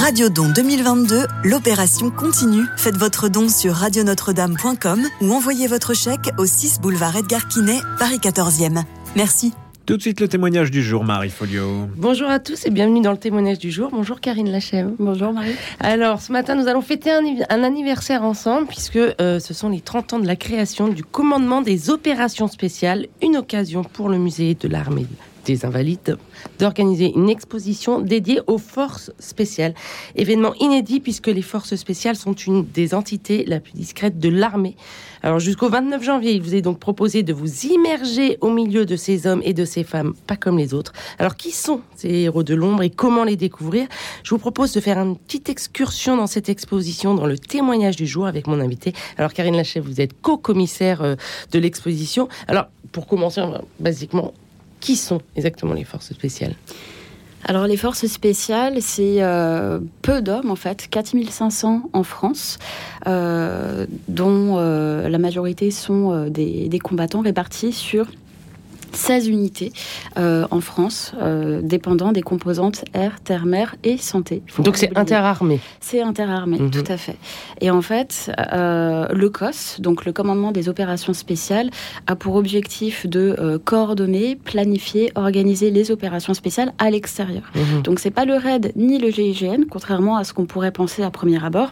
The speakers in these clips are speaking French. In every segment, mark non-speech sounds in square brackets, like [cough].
Radio Don 2022, l'opération continue. Faites votre don sur radionotre-dame.com ou envoyez votre chèque au 6 boulevard Edgar Quinet, Paris 14e. Merci. Tout de suite le témoignage du jour, Marie Folio. Bonjour à tous et bienvenue dans le témoignage du jour. Bonjour Karine Lachèvre. Bonjour Marie. Alors ce matin nous allons fêter un, un anniversaire ensemble puisque euh, ce sont les 30 ans de la création du commandement des opérations spéciales, une occasion pour le musée de l'armée des Invalides d'organiser une exposition dédiée aux forces spéciales. Événement inédit puisque les forces spéciales sont une des entités la plus discrète de l'armée. Alors jusqu'au 29 janvier, il vous est donc proposé de vous immerger au milieu de ces hommes et de ces femmes, pas comme les autres. Alors qui sont ces héros de l'ombre et comment les découvrir? Je vous propose de faire une petite excursion dans cette exposition, dans le témoignage du jour avec mon invité. Alors Karine Lachèvre, vous êtes co-commissaire euh, de l'exposition. Alors pour commencer, basiquement, qui sont exactement les forces spéciales alors les forces spéciales, c'est euh, peu d'hommes en fait, 4500 en France, euh, dont euh, la majorité sont des, des, combattants répartis sur 16 unités euh, en France, euh, dépendant des composantes air, terre, mer et santé. Donc c'est interarmé C'est interarmé, mhm. tout à fait. Et en fait, euh, le COS, donc le commandement des opérations spéciales, a pour objectif de coordonner, planifier, organiser les opérations spéciales à l'extérieur. Mhm. Donc c'est pas le RAID ni le GIGN, contrairement à ce qu'on pourrait penser à premier abord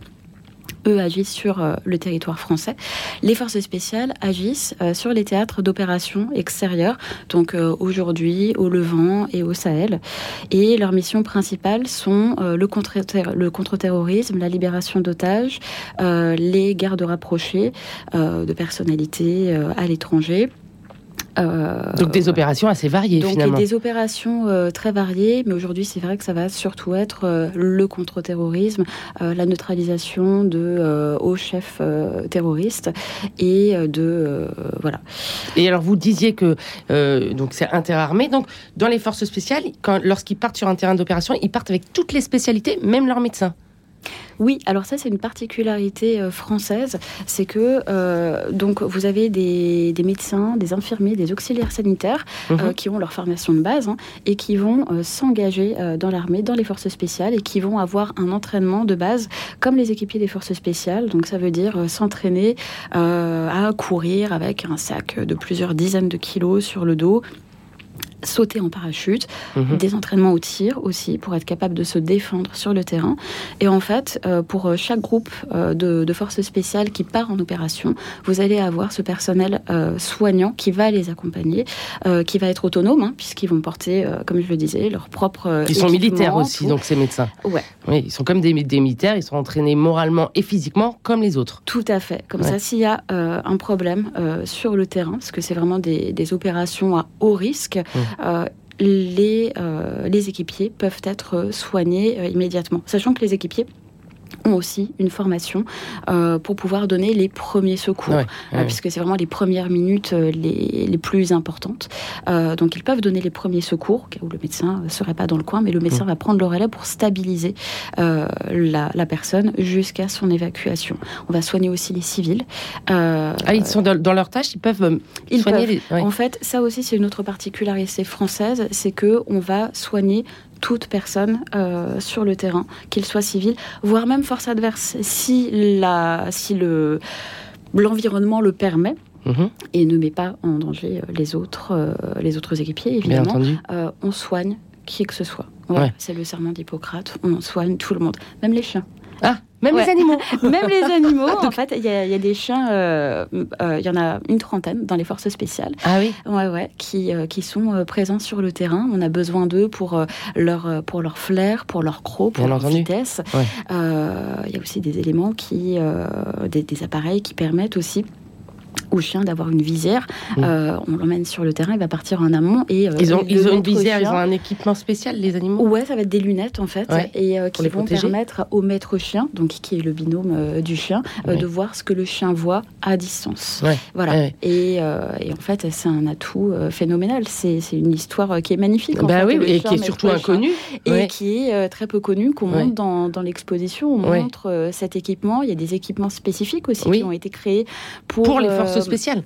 agissent sur euh, le territoire français. Les forces spéciales agissent euh, sur les théâtres d'opérations extérieures, donc euh, aujourd'hui au Levant et au Sahel. Et leurs missions principales sont le contre-terrorisme, la libération d'otages, les gardes rapprochés de personnalités à l'étranger. Euh, donc des opérations assez variées donc, finalement. Des opérations euh, très variées, mais aujourd'hui c'est vrai que ça va surtout être euh, le contre-terrorisme, la neutralisation de hauts chefs terroristes et de voilà. Et alors vous disiez que donc c'est interarmé, donc dans les forces spéciales, lorsqu'ils partent sur un terrain d'opération, ils partent avec toutes les spécialités, même leurs médecins. Oui, alors ça c'est une particularité euh, française, c'est que euh, donc vous avez des, médecins, des infirmiers, des auxiliaires sanitaires euh, mhm. qui ont leur formation de base hein, et qui vont s'engager dans l'armée, dans les forces spéciales et qui vont avoir un entraînement de base comme les équipiers des forces spéciales. Donc ça veut dire s'entraîner à courir avec un sac de plusieurs dizaines de kilos sur le dos sauter en parachute, mhm. des entraînements au tir aussi pour être capable de se défendre sur le terrain. Et en fait, euh, pour euh, chaque groupe euh, de, forces spéciales qui part en opération, vous allez avoir ce personnel soignant qui va les accompagner, qui va être autonome, hein, puisqu'ils vont porter, comme je le disais, leur propre. Ils sont militaires aussi, donc ces médecins. Ouais. Oui, ils sont comme des, militaires, ils sont entraînés moralement et physiquement comme les autres. Tout à fait. Comme ça, s'il y a un problème sur le terrain, parce que c'est vraiment des, opérations à haut risque, mmh. Euh, les, euh, les équipiers peuvent être soignés euh, immédiatement. Sachant que les équipiers ont aussi une formation euh, pour pouvoir donner les premiers secours, euh, puisque c'est vraiment les premières minutes euh, les, les, plus importantes. donc ils peuvent donner les premiers secours, où le médecin ne serait pas dans le coin, mais le médecin mm. va prendre le relais pour stabiliser la, la, personne jusqu'à son évacuation. On va soigner aussi les civils. ah, ils sont dans, leur tâche, ils peuvent ils soigner peuvent. En fait, ça aussi c'est une autre particularité française, c'est que on va soigner toute personne euh, sur le terrain, qu'il soit civil, voire même force adverse, si, la, si le, l'environnement le permet. Mhm. Et ne met pas en danger euh, les autres, euh, les autres équipiers, évidemment. on soigne qui que ce soit. C'est le serment d'Hippocrate. On soigne tout le monde, même les chiens. Ah, [laughs] même les animaux. même les animaux. en fait, il y, a des chiens, euh, euh, il y en a une trentaine dans les forces spéciales. Ah oui Ouais, ouais, qui, euh, qui sont présents sur le terrain. On a besoin d'eux pour, leur, pour leur flair, pour leur croc, pour leur vitesse. Il y a aussi des éléments qui, des, des appareils qui permettent aussi au chien d'avoir une visière. Mmh. Euh, on l'emmène sur le terrain, il va partir en amont. Et, euh, ils ont, ils ont une visière, ils ont un équipement spécial, les animaux? Ouais, ça va être des lunettes en fait, et euh, qui vont permettre au maître chien, donc qui est le binôme du chien, de voir ce que le chien voit à distance. Voilà. Et, et, en fait, c'est un atout phénoménal. C'est une histoire qui est magnifique. bah oui, et qui est surtout inconnue. Et qui est très peu connue, qu'on montre dans, dans l'exposition. On montre cet équipement. Il y a des équipements spécifiques aussi qui ont été créés pour, pour les forces forces spéciales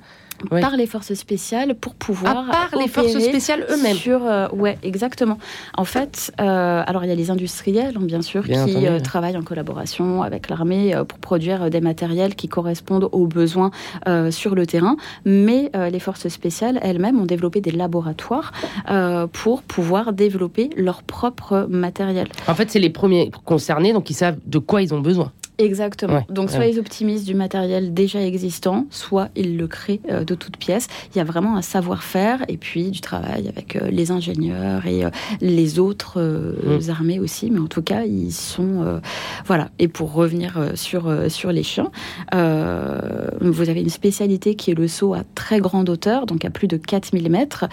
par les forces spéciales pour pouvoir. À part les forces spéciales eux-mêmes. Sur, euh, ouais, exactement. En fait, euh, alors il y a les industriels, hein, bien sûr, qui euh, travaillent en collaboration avec l'armée pour produire des matériels qui correspondent aux besoins sur le terrain. Mais les forces spéciales elles-mêmes ont développé des laboratoires pour pouvoir développer leur propre matériel. En fait, c'est les premiers concernés, donc ils savent de quoi ils ont besoin. Exactement. Donc, soit ils optimisent du matériel déjà existant, soit ils le créent euh, de toutes pièces. Il y a vraiment un savoir-faire et puis du travail avec euh, les ingénieurs et euh, les autres mm. armées aussi. Mais en tout cas, ils sont. voilà. Et pour revenir sur, sur les chiens, vous avez une spécialité qui est le saut à très grande hauteur, donc à plus de 4000 mètres.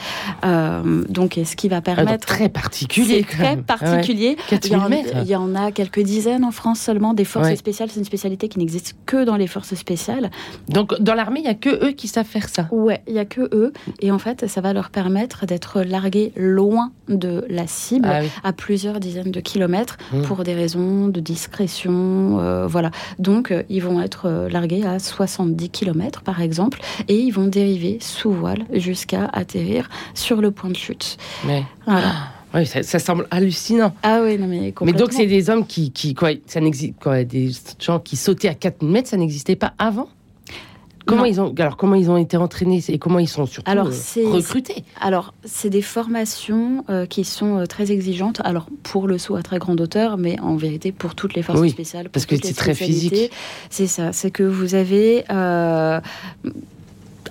donc, ce qui va ah, permettre. très particulier. très particulier. il, y en, il y en a quelques dizaines en France seulement des forces spéciales c'est une spécialité qui n'existe que dans les forces spéciales. Donc dans l'armée, il n'y a que eux qui savent faire ça Ouais, il n'y a que eux. Et en fait, ça va leur permettre d'être largués loin de la cible, ah à plusieurs dizaines de kilomètres, mmh. pour des raisons de discrétion. Euh, voilà. Donc euh, ils vont être euh, largués à 70 kilomètres, par exemple, et ils vont dériver sous voile jusqu'à atterrir sur le point de chute. Mais... Voilà. Oui, ça, semble hallucinant. Ah oui, non mais Mais donc c'est des hommes qui, qui quoi, ça n'existe, quoi, des gens qui sautaient à 4 mètres, ça n'existait pas avant? Comment ils ont alors comment ils ont été entraînés et comment ils sont surtout alors, euh, recrutés? Alors c'est des formations euh, qui sont euh, très exigeantes. Alors pour le saut à très grande hauteur, mais en vérité pour toutes les forces spéciales. Parce que c'est très physique. C'est ça. C'est que vous avez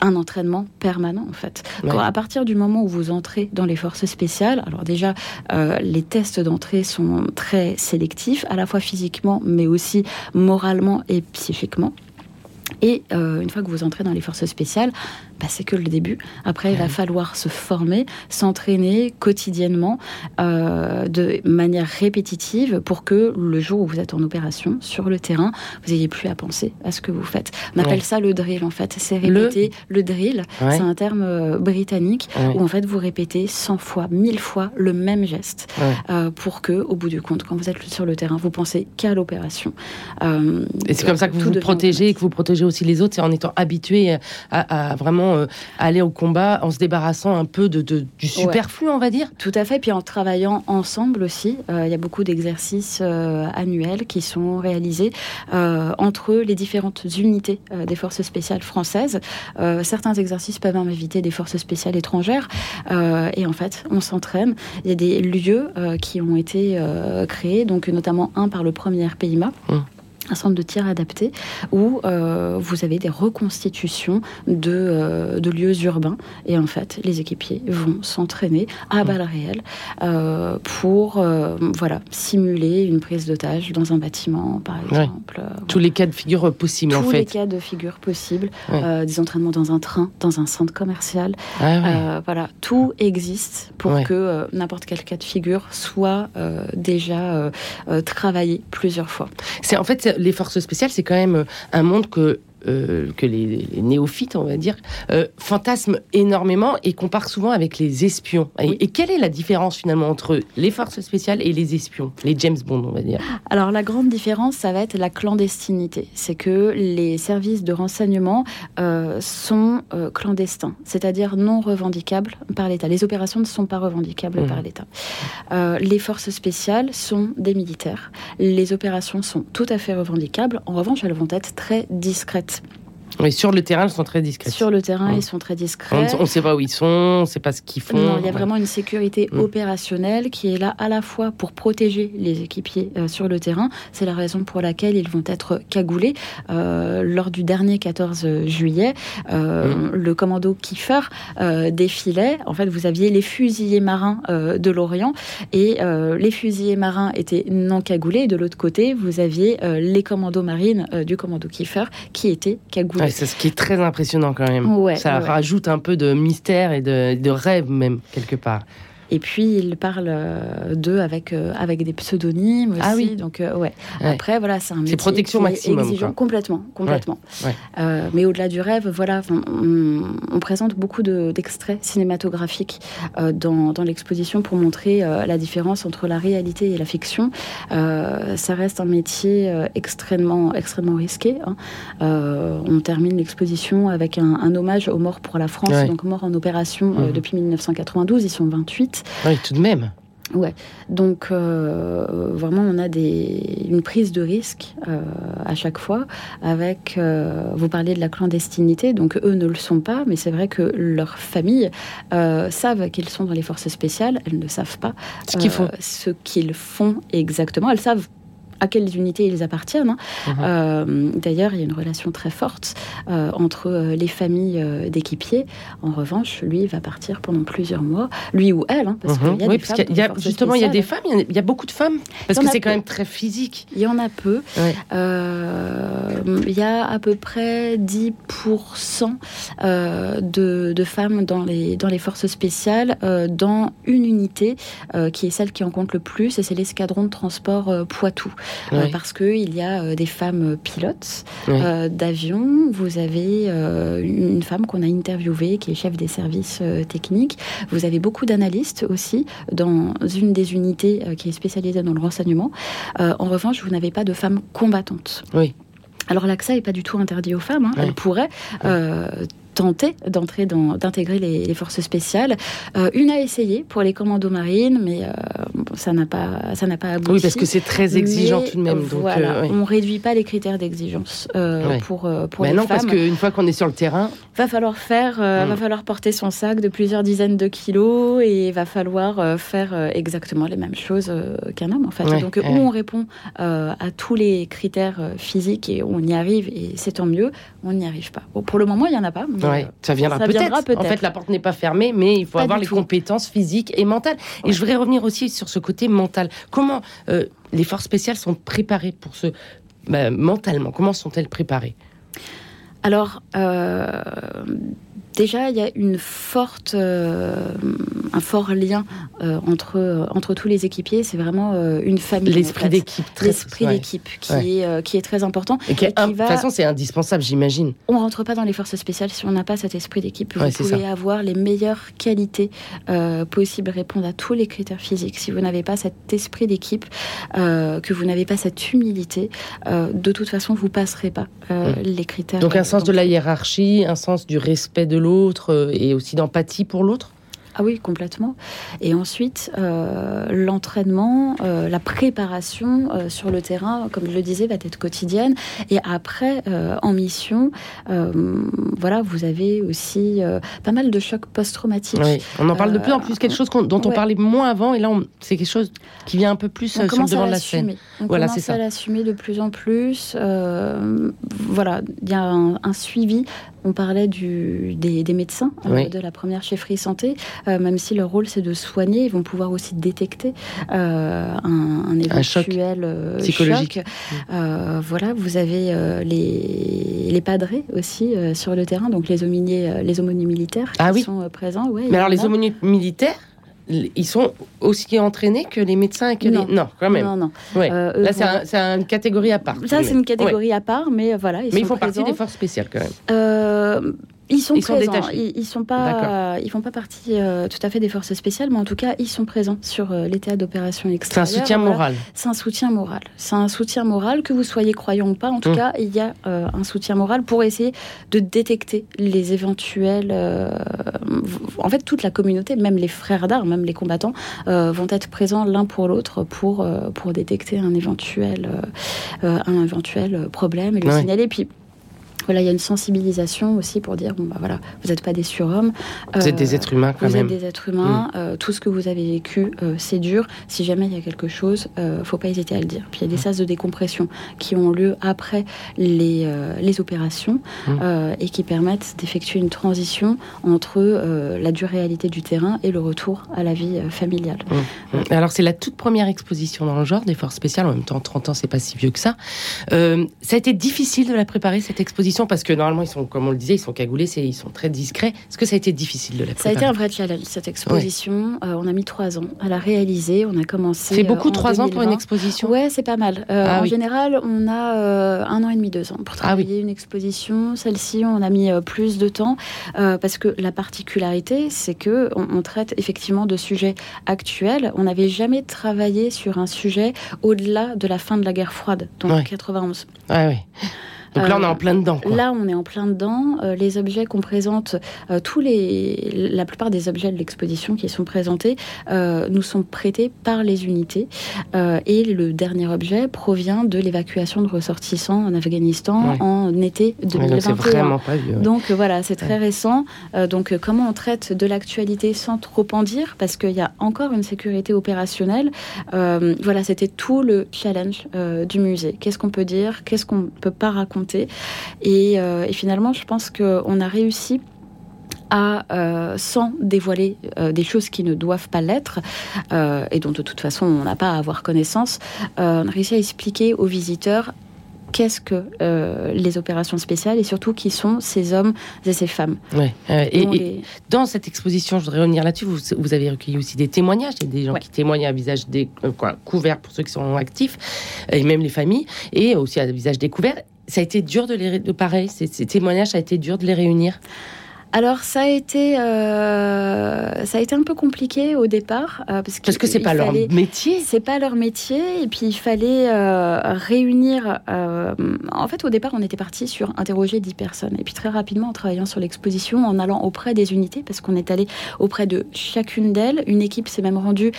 un entraînement permanent en fait. à partir du moment où vous entrez dans les forces spéciales, alors déjà euh, les tests d'entrée sont très sélectifs, à la fois physiquement mais aussi moralement et psychiquement. Et euh, une fois que vous entrez dans les forces spéciales, bah, c'est que le début. Après, il va falloir se former, s'entraîner quotidiennement euh, de manière répétitive pour que le jour où vous êtes en opération sur le terrain, vous n'ayez plus à penser à ce que vous faites. On appelle ça le drill en fait. C'est répéter le, drill. C'est un terme euh, britannique où en fait vous répétez 100 fois, 1000 fois le même geste euh, pour que, au bout du compte, quand vous êtes sur le terrain, vous pensez qu'à l'opération. et c'est comme ça que vous vous protégez et que vous protégez aussi les autres, c'est en étant habitué à vraiment euh, aller au combat en se débarrassant un peu de, du superflu, on va dire. Tout à fait, puis en travaillant ensemble aussi. Euh, il y a beaucoup d'exercices euh, annuels qui sont réalisés entre les différentes unités des forces spéciales françaises. certains exercices peuvent même éviter des forces spéciales étrangères. et en fait, on s'entraîne. Il y a des lieux qui ont été créés, donc notamment un par le premier PIMA. Un centre de tir adapté où euh, vous avez des reconstitutions de, euh, de, lieux urbains et en fait les équipiers vont s'entraîner à mmh. balles réelles euh, pour voilà simuler une prise d'otage dans un bâtiment par exemple. Tous les cas de figure possibles en fait. Tous les cas de figure possibles, des entraînements dans un train, dans un centre commercial. Ah voilà, tout existe pour que n'importe quel cas de figure soit déjà travaillé plusieurs fois. C'est en fait les forces spéciales, c'est quand même euh, un monde que euh, que les, néophytes, on va dire, euh, fantasment énormément et comparent souvent avec les espions. Et, quelle est la différence finalement entre les forces spéciales et les espions, les James Bond, on va dire? Alors la grande différence, ça va être la clandestinité. C'est que les services de renseignement euh, sont clandestins, c'est-à-dire non revendicables par l'État. Les opérations ne sont pas revendicables par mmh. l'État. les forces spéciales sont des militaires. Les opérations sont tout à fait revendicables. En revanche, elles vont être très discrètes it. Mais sur le terrain, ils sont très discrets. Sur le terrain, ils sont très discrets. On ne sait pas où ils sont, on ne sait pas ce qu'ils font. Non, il y a vraiment une sécurité mm. opérationnelle qui est là à la fois pour protéger les équipiers euh, sur le terrain. C'est la raison pour laquelle ils vont être cagoulés. Euh, lors du dernier 14 juillet, euh, mm. le commando Kiefer défilait. En fait, vous aviez les fusiliers marins de l'Orient et les fusiliers marins étaient non cagoulés. de l'autre côté, vous aviez les commandos marines du commando Kiefer qui étaient cagoulés c'est ce qui est très impressionnant quand même. ça rajoute un peu de mystère et de, de rêve même, quelque part. Et puis il parle d'eux avec avec des pseudonymes aussi. Ah oui. Donc ouais. Après voilà, c'est un métier protection maximum, exigeant complètement, complètement. mais au-delà du rêve, voilà, on, présente beaucoup d'extraits cinématographiques dans, dans l'exposition pour montrer la différence entre la réalité et la fiction. ça reste un métier extrêmement extrêmement risqué. Hein. on termine l'exposition avec un, hommage aux morts pour la France, donc morts en opération euh, mhm. depuis 1992. Ils sont 28. Oui, tout de même. Ouais, donc euh, vraiment on a des, une prise de risque euh, à chaque fois avec, vous parlez de la clandestinité, donc eux ne le sont pas, mais c'est vrai que leurs familles savent qu'ils sont dans les forces spéciales, elles ne savent pas ce qu'ils font. Ce qu'ils font exactement, elles savent à quelles unités ils appartiennent. Hein. Mhm. Euh, d'ailleurs, il y a une relation très forte euh, entre euh, les familles d'équipiers. En revanche, lui va partir pendant plusieurs mois, lui ou elle, hein, parce qu'il y a, oui, parce y a justement il y a des femmes, il y a, beaucoup de femmes, parce que c'est quand même très physique. Il y en a peu. il y a à peu près 10% de, de, femmes dans les, dans les forces spéciales, dans une unité qui est celle qui en compte le plus, et c'est l'escadron de transport Poitou. Euh, parce qu'il y a euh, des femmes pilotes euh, d'avion. Vous avez une femme qu'on a interviewée qui est chef des services techniques. Vous avez beaucoup d'analystes aussi dans une des unités qui est spécialisée dans le renseignement. en revanche, vous n'avez pas de femmes combattantes. Oui. Alors l'accès n'est pas du tout interdit aux femmes. Hein. Elles pourraient tenté d'entrer dans, d'intégrer les, forces spéciales. Euh, une a essayé pour les commandos marines, mais euh, ça n'a pas, ça n'a pas abouti. Oui, parce que c'est très exigeant tout de même. Donc, voilà, euh, on réduit pas les critères d'exigence pour pour mais les non, femmes. parce qu'une fois qu'on est sur le terrain, va falloir faire, mm. va falloir porter son sac de plusieurs dizaines de kilos et va falloir faire exactement les mêmes choses qu'un homme en fait. donc où on répond à tous les critères physiques et on y arrive et c'est tant mieux, on n'y arrive pas. pour le moment, il y en a pas ça viendra peut-être. en fait, la porte n'est pas fermée, mais il faut avoir les compétences physiques et mentales. Et je voudrais revenir aussi sur ce côté mental. Comment euh, les forces spéciales sont préparées pour ce bah, mentalement Comment sont-elles préparées? Alors, euh, déjà, il y a une forte, euh, un fort lien euh, entre, entre tous les équipiers. C'est vraiment euh, une famille. L'esprit d'équipe. L'esprit d'équipe qui, est, qui est très important. Et, de toute façon, c'est indispensable, j'imagine. On rentre pas dans les forces spéciales si on n'a pas cet esprit d'équipe. Vous pouvez avoir les meilleures qualités possibles, répondre à tous les critères physiques. Si vous n'avez pas cet esprit d'équipe, que vous n'avez pas cette humilité, de toute façon, vous passerez pas mm. les critères. Donc un sens de la hiérarchie, un sens du respect de l'autre euh, et aussi d'empathie pour l'autre ah oui, complètement. Et ensuite, euh, l'entraînement, euh, la préparation euh, sur le terrain, comme je le disais, va être quotidienne. Et après, en mission, voilà, vous avez aussi pas mal de chocs post-traumatiques. Oui, on en parle de plus en plus, quelque chose dont on parlait moins avant, et là, c'est quelque chose qui vient un peu plus sur le devant de la scène. On voilà, commence à l'assumer de plus en plus. voilà, il y a un, suivi on parlait du, des, médecins de la première chefferie santé. Euh, même si leur rôle c'est de soigner, ils vont pouvoir aussi détecter euh, un, éventuel euh, psychologique. voilà, vous avez les, les padrés aussi sur le terrain, donc les aumôniers, les aumôniers militaires ah qui sont présents. Mais alors les aumôniers militaires ils sont aussi entraînés que les médecins et que non. les... Non, quand même. Non, non. Là, c'est une catégorie à part. Ça, c'est une catégorie à part, mais voilà. Ils mais ils font partie des forces spéciales, quand même. Euh, ils sont présents. ils, ils, sont pas, ils font pas partie euh, tout à fait des forces spéciales, mais en tout cas, ils sont présents sur euh, les théâtres d'opérations extérieures. C'est un soutien moral. C'est un soutien moral. C'est un soutien moral que vous soyez croyant ou pas. En tout mmh. cas, il y a euh, un soutien moral pour essayer de détecter les éventuels. en fait, toute la communauté, même les frères d'armes, même les combattants, vont être présents l'un pour l'autre pour pour détecter un éventuel un éventuel problème et le signaler. Puis Là, il y a une sensibilisation aussi pour dire bon, bah voilà, vous n'êtes pas des surhommes. Vous êtes des euh, êtres humains quand vous même. Vous êtes des êtres humains. Mm. Euh, tout ce que vous avez vécu, euh, c'est dur. Si jamais il y a quelque chose, ne faut pas hésiter à le dire. Puis il y a des mm. sas de décompression qui ont lieu après les, les opérations mm. et qui permettent d'effectuer une transition entre la dure réalité du terrain et le retour à la vie familiale. Alors, c'est la toute première exposition dans le genre des forces spéciales. En même temps, 30 ans, c'est pas si vieux que ça. ça a été difficile de la préparer, cette exposition Parce que normalement, ils sont, comme on le disait, ils sont cagoulés, ils sont très discrets. Est-ce que ça a été difficile de la préparer Ça a été un vrai challenge, cette exposition. Euh, on a mis trois ans à la réaliser. On a commencé. C'est beaucoup, trois ans pour une exposition Ouais, c'est pas mal. Ah en général, on a un an et demi, deux ans pour ah travailler une exposition. Celle-ci, on a mis plus de temps parce que la particularité, c'est que on, traite effectivement de sujets actuels. On n'avait jamais travaillé sur un sujet au-delà de la fin de la guerre froide, donc 91. Ah oui. Donc là, on est en plein dedans. Là, on est en plein dedans. Euh, les objets qu'on présente, euh, tous les, la plupart des objets de l'exposition qui sont présentés, euh, nous sont prêtés par les unités. et le dernier objet provient de l'évacuation de ressortissants en Afghanistan en été 2021. donc, vraiment pas vieux, donc voilà, c'est très récent. donc comment on traite de l'actualité sans trop en dire, parce qu'il y a encore une sécurité opérationnelle. voilà, c'était tout le challenge du musée. Qu'est-ce qu'on peut dire? Qu'est-ce qu'on ne peut pas raconter? Euh, et, finalement, je pense qu'on a réussi à, euh, sans dévoiler euh, des choses qui ne doivent pas l'être, et dont de toute façon on n'a pas à avoir connaissance, on a réussi à expliquer aux visiteurs qu'est-ce que les opérations spéciales et surtout qui sont ces hommes et ces femmes. et, dans cette exposition, je voudrais revenir là-dessus, vous, avez recueilli aussi des témoignages, des gens qui témoignent à visage des, couvert pour ceux qui sont actifs, et même les familles, et aussi à visage découvert ça a été dur de les de pareil ces, témoignages ça a été dur de les réunir alors ça a été euh, ça a été un peu compliqué au départ euh, parce, parce que c'est pas leur métier. C'est pas leur métier et puis il fallait euh, réunir. en fait au départ on était parti sur interroger 10 personnes et puis très rapidement en travaillant sur l'exposition en allant auprès des unités parce qu'on est allé auprès de chacune d'elles. Une équipe s'est même rendue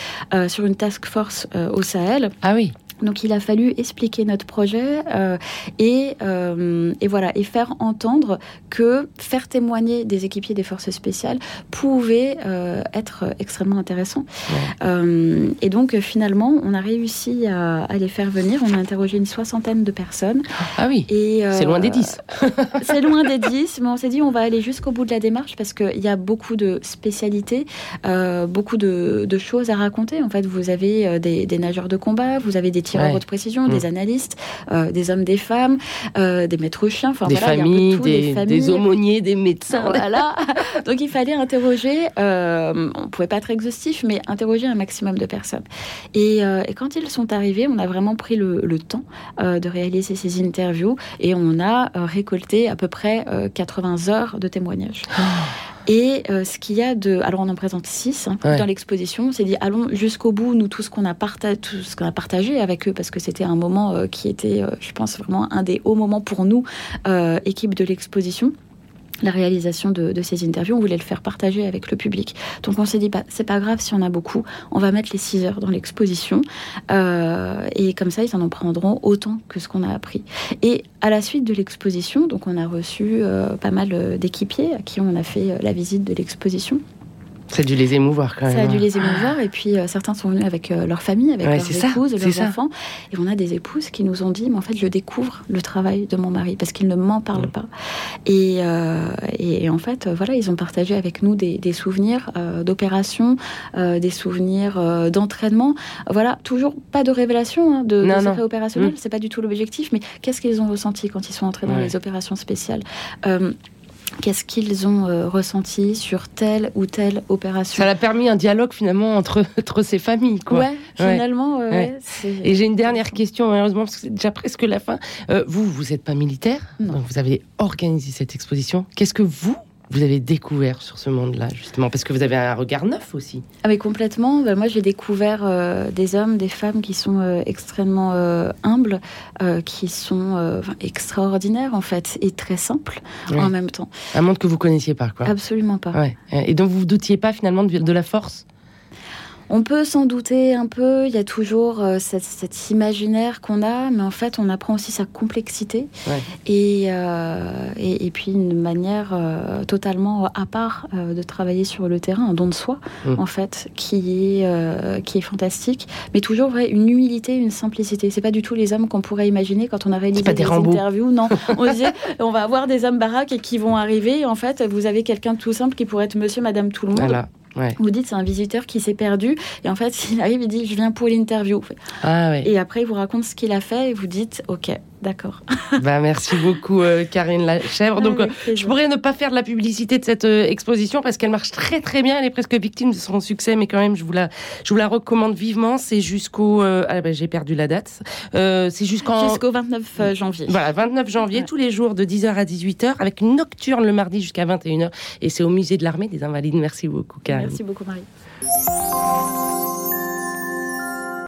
sur une task force au Sahel. Ah oui. Donc il a fallu expliquer notre projet euh, et, euh, et, voilà et faire entendre que faire témoigner des équipiers des forces spéciales pouvait euh, être extrêmement intéressant. et donc finalement on a réussi à, à, les faire venir. On a interrogé une soixantaine de personnes. Ah oui. c'est loin des dix. [laughs] c'est loin des dix, mais on s'est dit on va aller jusqu'au bout de la démarche parce qu'il y a beaucoup de spécialités, beaucoup de, de, choses à raconter. En fait, vous avez des, des nageurs de combat, vous avez des tireurs ouais. de précision, des mm. analystes, euh, des hommes, des femmes, euh, des maîtres chiens, enfin des, familles, des, des, aumôniers, des médecins. Voilà. [laughs] [laughs] Donc il fallait interroger, euh, on pouvait pas être exhaustif, mais interroger un maximum de personnes. Et, quand ils sont arrivés, on a vraiment pris le, le temps de réaliser ces interviews et on a récolté à peu près 80 heures de témoignages. [gasps] Et euh, ce qu'il y a de. Alors, on en présente six hein, dans l'exposition. On s'est dit, allons jusqu'au bout, nous, tout ce qu'on a, a, partagé avec eux, parce que c'était un moment euh, qui était, euh, je pense, vraiment un des hauts moments pour nous, équipe de l'exposition la réalisation de, ces interviews, on voulait le faire partager avec le public. Donc on s'est dit, bah, c'est pas grave si on a beaucoup, on va mettre les 6 heures dans l'exposition, euh, et comme ça, ils en prendront autant que ce qu'on a appris. Et à la suite de l'exposition, donc on a reçu euh, pas mal euh, d'équipiers à qui on a fait la visite de l'exposition. Ça a dû les émouvoir quand même. Ça a dû hein. les émouvoir. Et puis euh, certains sont venus avec euh, leur famille, avec leurs épouses, leurs enfants. Et on a des épouses qui nous ont dit, mais en fait, je découvre le travail de mon mari parce qu'il ne m'en parle mm. pas. Et, euh, et, en fait, voilà, ils ont partagé avec nous des, des souvenirs d'opérations, des souvenirs d'entraînement. Voilà, toujours pas de révélation hein, de, non, de opérationnel. Mm. C'est pas du tout l'objectif, mais qu'est-ce qu'ils ont ressenti quand ils sont entrés dans les opérations spéciales qu'est-ce qu'ils ont euh, ressenti sur telle ou telle opération. Ça a permis un dialogue finalement entre, [laughs] entre ces familles. Quoi. Ouais, finalement. Et j'ai une dernière question, malheureusement, parce que c'est déjà presque la fin. Euh, vous, vous n'êtes pas militaire, donc vous avez organisé cette exposition. Qu'est-ce que vous, vous avez découvert sur ce monde-là, justement Parce que vous avez un regard neuf aussi. Ah, mais complètement. Ben, moi, j'ai découvert euh, des hommes, des femmes qui sont euh, extrêmement euh, humbles, qui sont extraordinaires, en fait, et très simples en même temps. Un monde que vous connaissiez pas, quoi. Absolument pas. Et donc, vous ne doutiez pas, finalement, de la force on peut s'en douter un peu, il y a toujours euh, cet, imaginaire qu'on a, mais en fait, on apprend aussi sa complexité euh, et, et, puis une manière euh, totalement à part de travailler sur le terrain, un don de soi, mm. en fait, qui est, qui est fantastique, mais toujours vrai, une humilité, une simplicité. C'est pas du tout les hommes qu'on pourrait imaginer quand on a réalisé des, interviews. Non, [laughs] on disait, on va avoir des hommes baraques et qui vont arriver. En fait, vous avez quelqu'un de tout simple qui pourrait être monsieur, madame, tout le monde. Vous dites c'est un visiteur qui s'est perdu. Et en fait [laughs] il arrive il dit je viens pour l'interview. Ah, Et après il vous raconte ce qu'il a fait et vous dites ok D'accord. [laughs] bah, merci beaucoup, euh, Karine Lachèvre. Donc, euh, je pourrais ne pas faire de la publicité de cette euh, exposition parce qu'elle marche très très bien. Elle est presque victime de son succès, mais quand même, je vous la, je vous la recommande vivement. C'est jusqu'au. ah, bah, j'ai perdu la date. c'est jusqu'en. Jusqu'au 29 janvier. Voilà, 29 janvier, tous les jours de 10h à 18h, avec une nocturne le mardi jusqu'à 21h. Et c'est au musée de l'armée des Invalides. Merci beaucoup, Karine. Merci beaucoup, Marie.